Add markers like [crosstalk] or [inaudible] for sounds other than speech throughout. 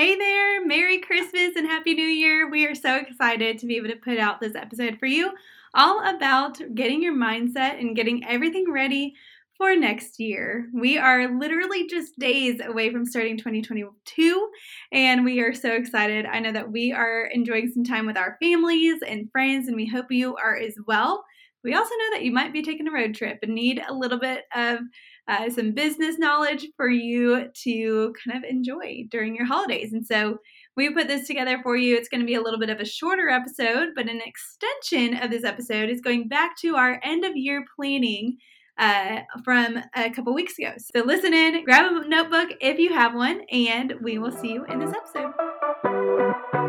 Hey there, Merry Christmas and Happy New Year. We are so excited to be able to put out this episode for you, all about getting your mindset and getting everything ready for next year. We are literally just days away from starting 2022, and we are so excited. I know that we are enjoying some time with our families and friends, and we hope you are as well. We also know that you might be taking a road trip and need a little bit of uh, some business knowledge for you to kind of enjoy during your holidays. And so we put this together for you. It's going to be a little bit of a shorter episode, but an extension of this episode is going back to our end of year planning. Uh, from a couple weeks ago. So listen in, grab a notebook if you have one, and we will see you in this episode.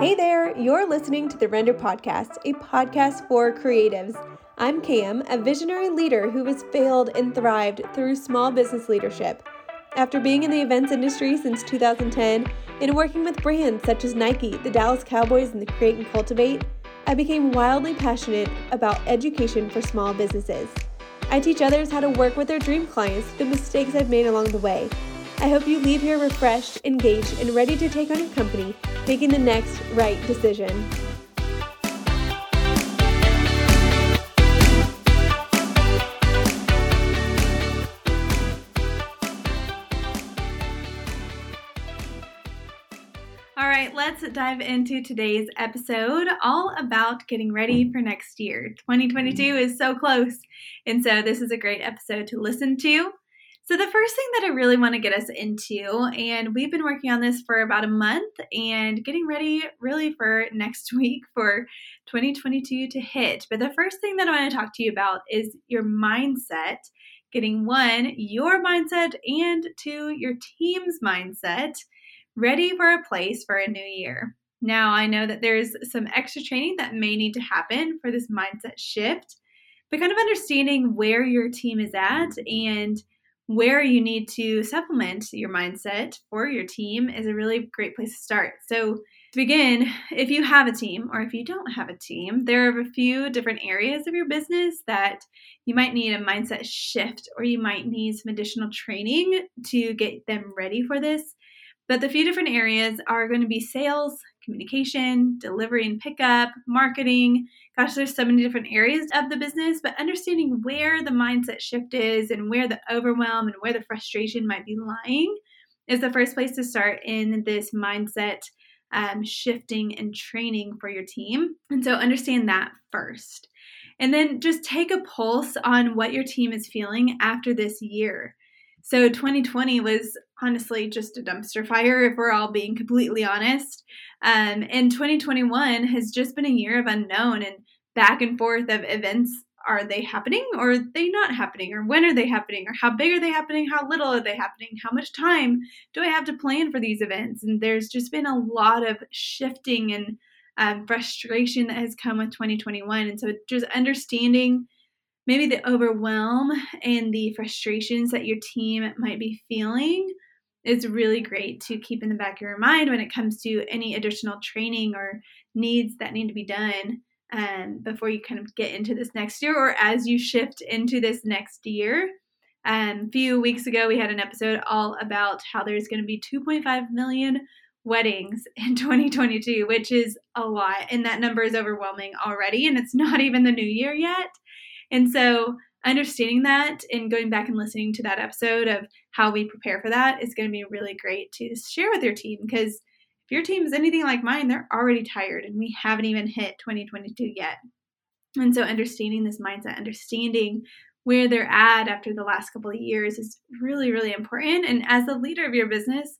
Hey there, you're listening to the Render Podcast, a podcast for creatives. I'm Cam, a visionary leader who has failed and thrived through small business leadership. After being in the events industry since 2010 and working with brands such as Nike, the Dallas Cowboys, and the Create and Cultivate, I became wildly passionate about education for small businesses. I teach others how to work with their dream clients, the mistakes I've made along the way. I hope you leave here refreshed, engaged, and ready to take on your company, making the next right decision. Right, let's dive into today's episode all about getting ready for next year. 2022 mm. is so close, and so this is a great episode to listen to. So, the first thing that I really want to get us into, and we've been working on this for about a month and getting ready really for next [laughs] week for 2022 to hit. But the first thing that I want to talk to you about is your mindset getting one, your mindset, and two, your team's mindset ready for a place for a new year. Now, I know that there's some extra training that may need to happen for this mindset shift, but kind of understanding where your team is at and where you need to supplement your mindset for your team is a really great place to start. So, to begin, if you have a team or if you don't have a team, there are a few different areas of your business that you might need a mindset shift or you might need some additional training to get them ready for this. But the few different areas are going to be sales, communication, delivery and pickup, marketing. Gosh, there's so many different areas of the business, but understanding where the mindset shift is and where the overwhelm and where the frustration might be lying is the first place to start in this mindset um, shifting and training for your team. And so understand that first. And then just take a pulse on what your team is feeling after this year. So 2020 was honestly just a dumpster fire, if we're all being completely honest. Um, and 2021 has just been a year of unknown and back and forth of events. Are they happening or are they not happening? Or when are they happening? Or how big are they happening? How little are they happening? How much time do I have to plan for these events? And there's just been a lot of shifting and um, frustration that has come with 2021. And so just understanding maybe the overwhelm and the frustrations that your team might be feeling is really great to keep in the back of your mind when it comes to any additional training or needs that need to be done um, before you kind of get into this next year or as you shift into this next year. Um, a few weeks ago, we had an episode all about how there's going to be 2.5 million weddings [laughs] in 2022, which is a lot. And that number is overwhelming already. And it's not even the new year yet. And so understanding that and going back and listening to that episode of how we prepare for that is going to be really great to share with your team because if your team is anything like mine, they're already tired and we haven't even hit 2022 yet. And so understanding this mindset, understanding where they're at after the last couple of years is really, really important. And as the leader of your business,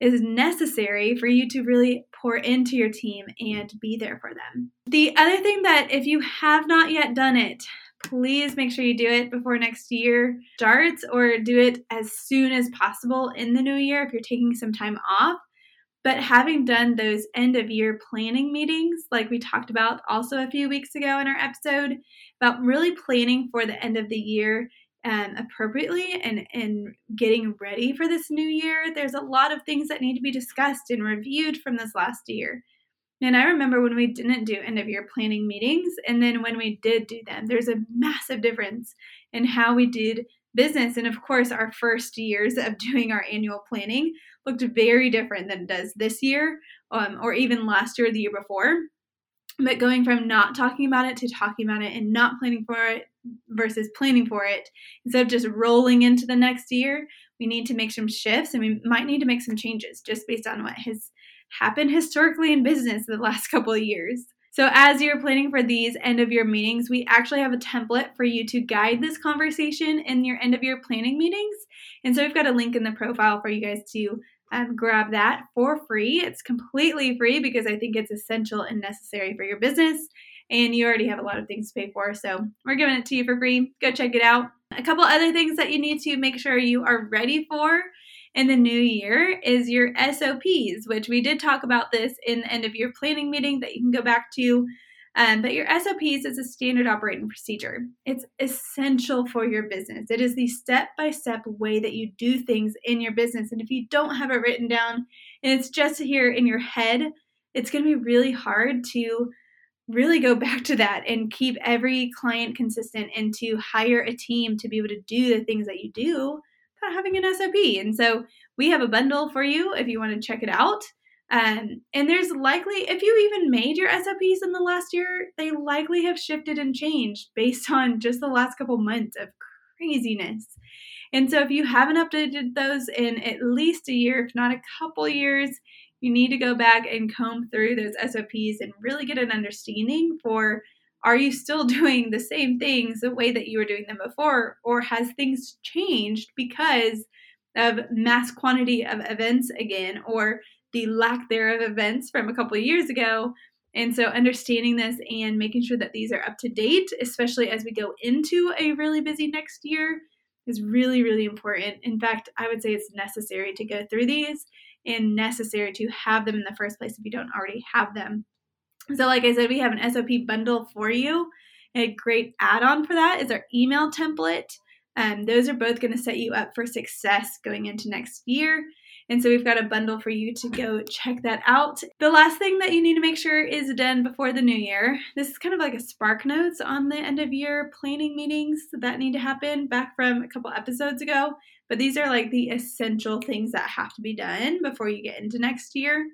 is necessary for you to really pour into your team and be there for them. The other thing that if you have not yet done it, please make sure you do it before next year starts or do it as soon as possible in the new year if you're taking some time off. But having done those end of year planning meetings, like we talked about also a few weeks ago in our episode, about really planning for the end of the year um, appropriately and, and getting ready for this new year, there's a lot of things that need to be discussed and reviewed from this last year. And I remember when we didn't do end of year planning meetings, and then when we did do them, there's a massive difference in how we did business. And of course, our first years of [laughs] doing our annual planning looked very different than it does this year um, or even last year the year before. But going from not talking about it to talking about it and not planning for it versus planning for it, instead of just rolling into the next year, we need to make some shifts and we might need to make some changes just based on what has happened historically in business in the last [laughs] couple of years. So, as you're planning for these end of year meetings, we actually have a template for you to guide this conversation in your end of year planning meetings. And so, we've got a link in the profile for you guys to um, grab that for free. It's completely free because I think it's essential and necessary for your business. And you already have a lot of things to pay for. So, we're giving it to you for free. Go check it out. A couple other things that you need to make sure you are ready for in the new year is your SOPs, which we did talk about this in the end of year planning meeting that you can go back to. Um, but your SOPs is a standard operating procedure. It's essential for your business. It is the step by step way that you do things in your business. And if you don't have it written down and it's just here in your head, it's going to be really hard to really go [laughs] back to that and keep every client consistent and to hire a team to be able to do the things that you do without having an SOP. And so we have a bundle for you if you want to check it out. Um, and there's likely, if you even made your SOPs in the last year, they likely have shifted and changed based [laughs] on just the last couple months of craziness. And so if you haven't updated those in at least a year, if not a couple years, you need to go back and comb through those SOPs and really get an understanding for are you still [laughs] doing the same things the way that you were doing them before? Or has things changed because of mass quantity of events again or the lack there of events from a couple of years ago? And so understanding this and making sure that these are up to date especially as we go into a really busy next year is really really important. In fact i would say it's necessary to go through these and necessary to have them in the first place if you don't already have them so, like I said, we have an SOP bundle for you. A great add on for that is our email template. Um, those are both going to set you up for success going into next year. And so we've got a bundle for you to go check that out. The last thing that you need to make sure is done before the new year. This is kind of like a spark notes on the end of year planning meetings that need to happen back from a couple episodes ago. But these are like the essential things that have to be done before you get into next year.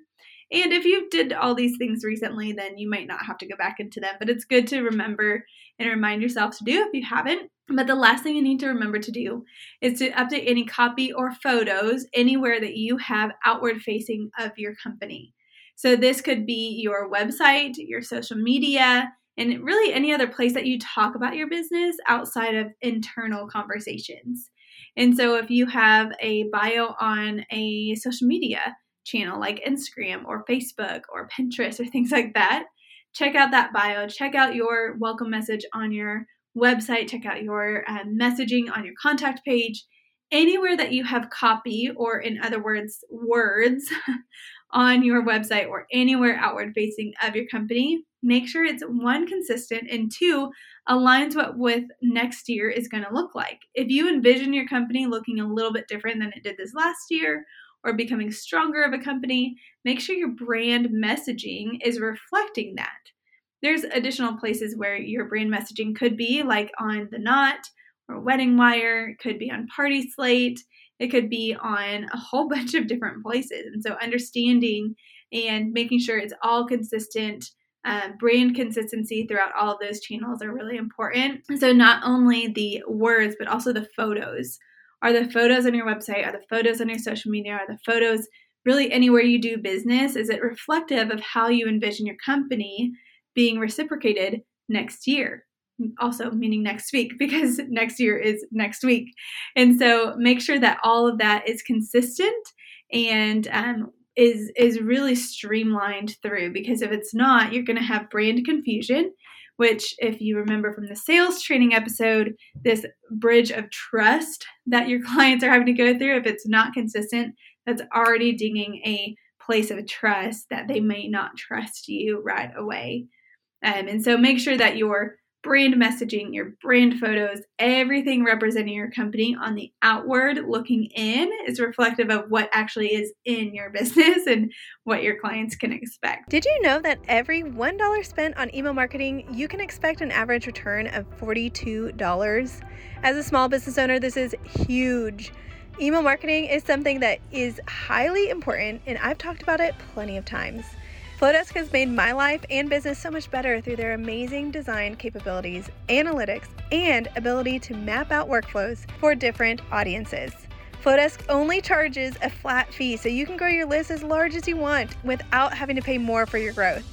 And if you did all these things recently, then you might not have to go back into them, but it's good to remember and remind yourself to do if you haven't. But the last thing you need to remember to do is to update any copy or photos anywhere that you have outward facing of your company. So this could be your website, your social media, and really any other place that you talk about your business outside of internal conversations. And so if you have a bio on a social media, channel like Instagram or Facebook or Pinterest or things like that, check out that bio, check out your welcome message on your website, check out your uh, messaging on your contact page. Anywhere that you have copy, or in other words, words [laughs] on your website or anywhere outward facing of your company, make sure it's one, consistent, and two, aligns what with next year is going to look like. If you envision your company looking a little bit different than it did this last year, or becoming stronger of a company, make sure your brand messaging is reflecting that. There's additional places where your brand messaging could be, like on The Knot or Wedding Wire, it could be on Party Slate, it could be on a whole [laughs] bunch of different places. And so, understanding and making sure it's all consistent. Uh, brand consistency throughout all of those channels are really important. So, not only the words, but also the photos are the photos on your website? Are the photos on your social media? Are the photos really anywhere you do business? Is it reflective of how you envision your company being reciprocated next year? Also, meaning next week, [laughs] because next year is next week. And so make sure that all of that is consistent and um, is is really streamlined through because if it's not you're going to have brand confusion which, if you remember from the sales training episode, this bridge of trust that your [laughs] clients are having to go through, if it's not consistent, that's already digging a place of trust that they may not trust you right away. Um, and so make sure that your brand messaging, your brand photos, everything representing your company on the outward looking in is reflective of what actually is in your [laughs] business and what your clients can expect. Did you know that every $1 spent on email marketing, you can expect an average return of $42? As a small business owner, this is huge. Email marketing is something that is highly important, and I've talked about it plenty of times. Flodesk has made my life and business so much better through their amazing design capabilities, analytics, and ability to map out workflows for different audiences. Flodesk only charges a flat fee so you can grow your list as large as you want without having to pay more for your growth.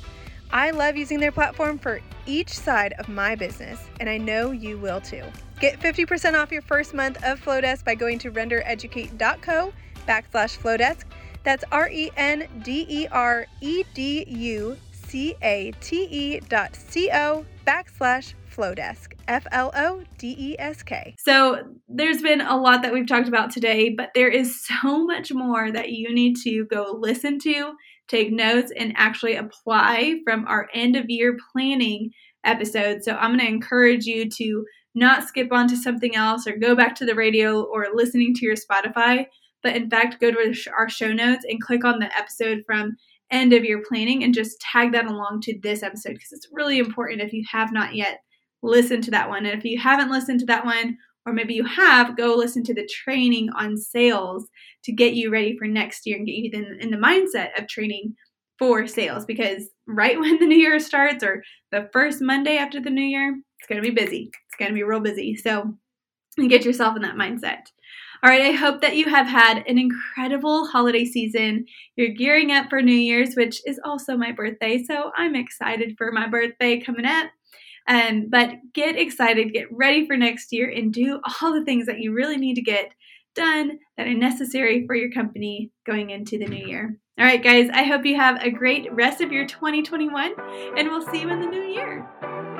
I love using their platform for each side of my business, and I know you will too. Get 50% off your first month of Flodesk by going to rendereducate.co backslash Flodesk that's R E N D E R E D U C A T E dot C O backslash Flodesk. F L O D E S K. So, there's been a lot that we've talked about today, but there is so [laughs] much more that you need to go listen to, take notes, and actually apply from our end of year planning episode. So, I'm going to encourage you to not skip on to something else or go back to the radio or listening to your Spotify but in fact, go to our show notes and click on the episode from end of year planning and just tag that along to this episode because it's really important if you have not yet listened to that one. And if you haven't listened to that one, or maybe you have, go listen to the training on sales to get you ready for next year and get you in, in the mindset of training for sales because right [laughs] when the new year starts or the first Monday after the new year, it's going to be busy. It's going to be real busy. So get yourself in that mindset. All right, I hope that you have had an incredible holiday season. You're gearing up for New Year's, which is also my birthday, so I'm excited for my birthday coming up. Um, but get excited, get ready for next year, and do all the things that you really need to get done that are necessary for your company going into the new year. All right, guys, I hope you have a great rest of your 2021, and we'll see you in the new year.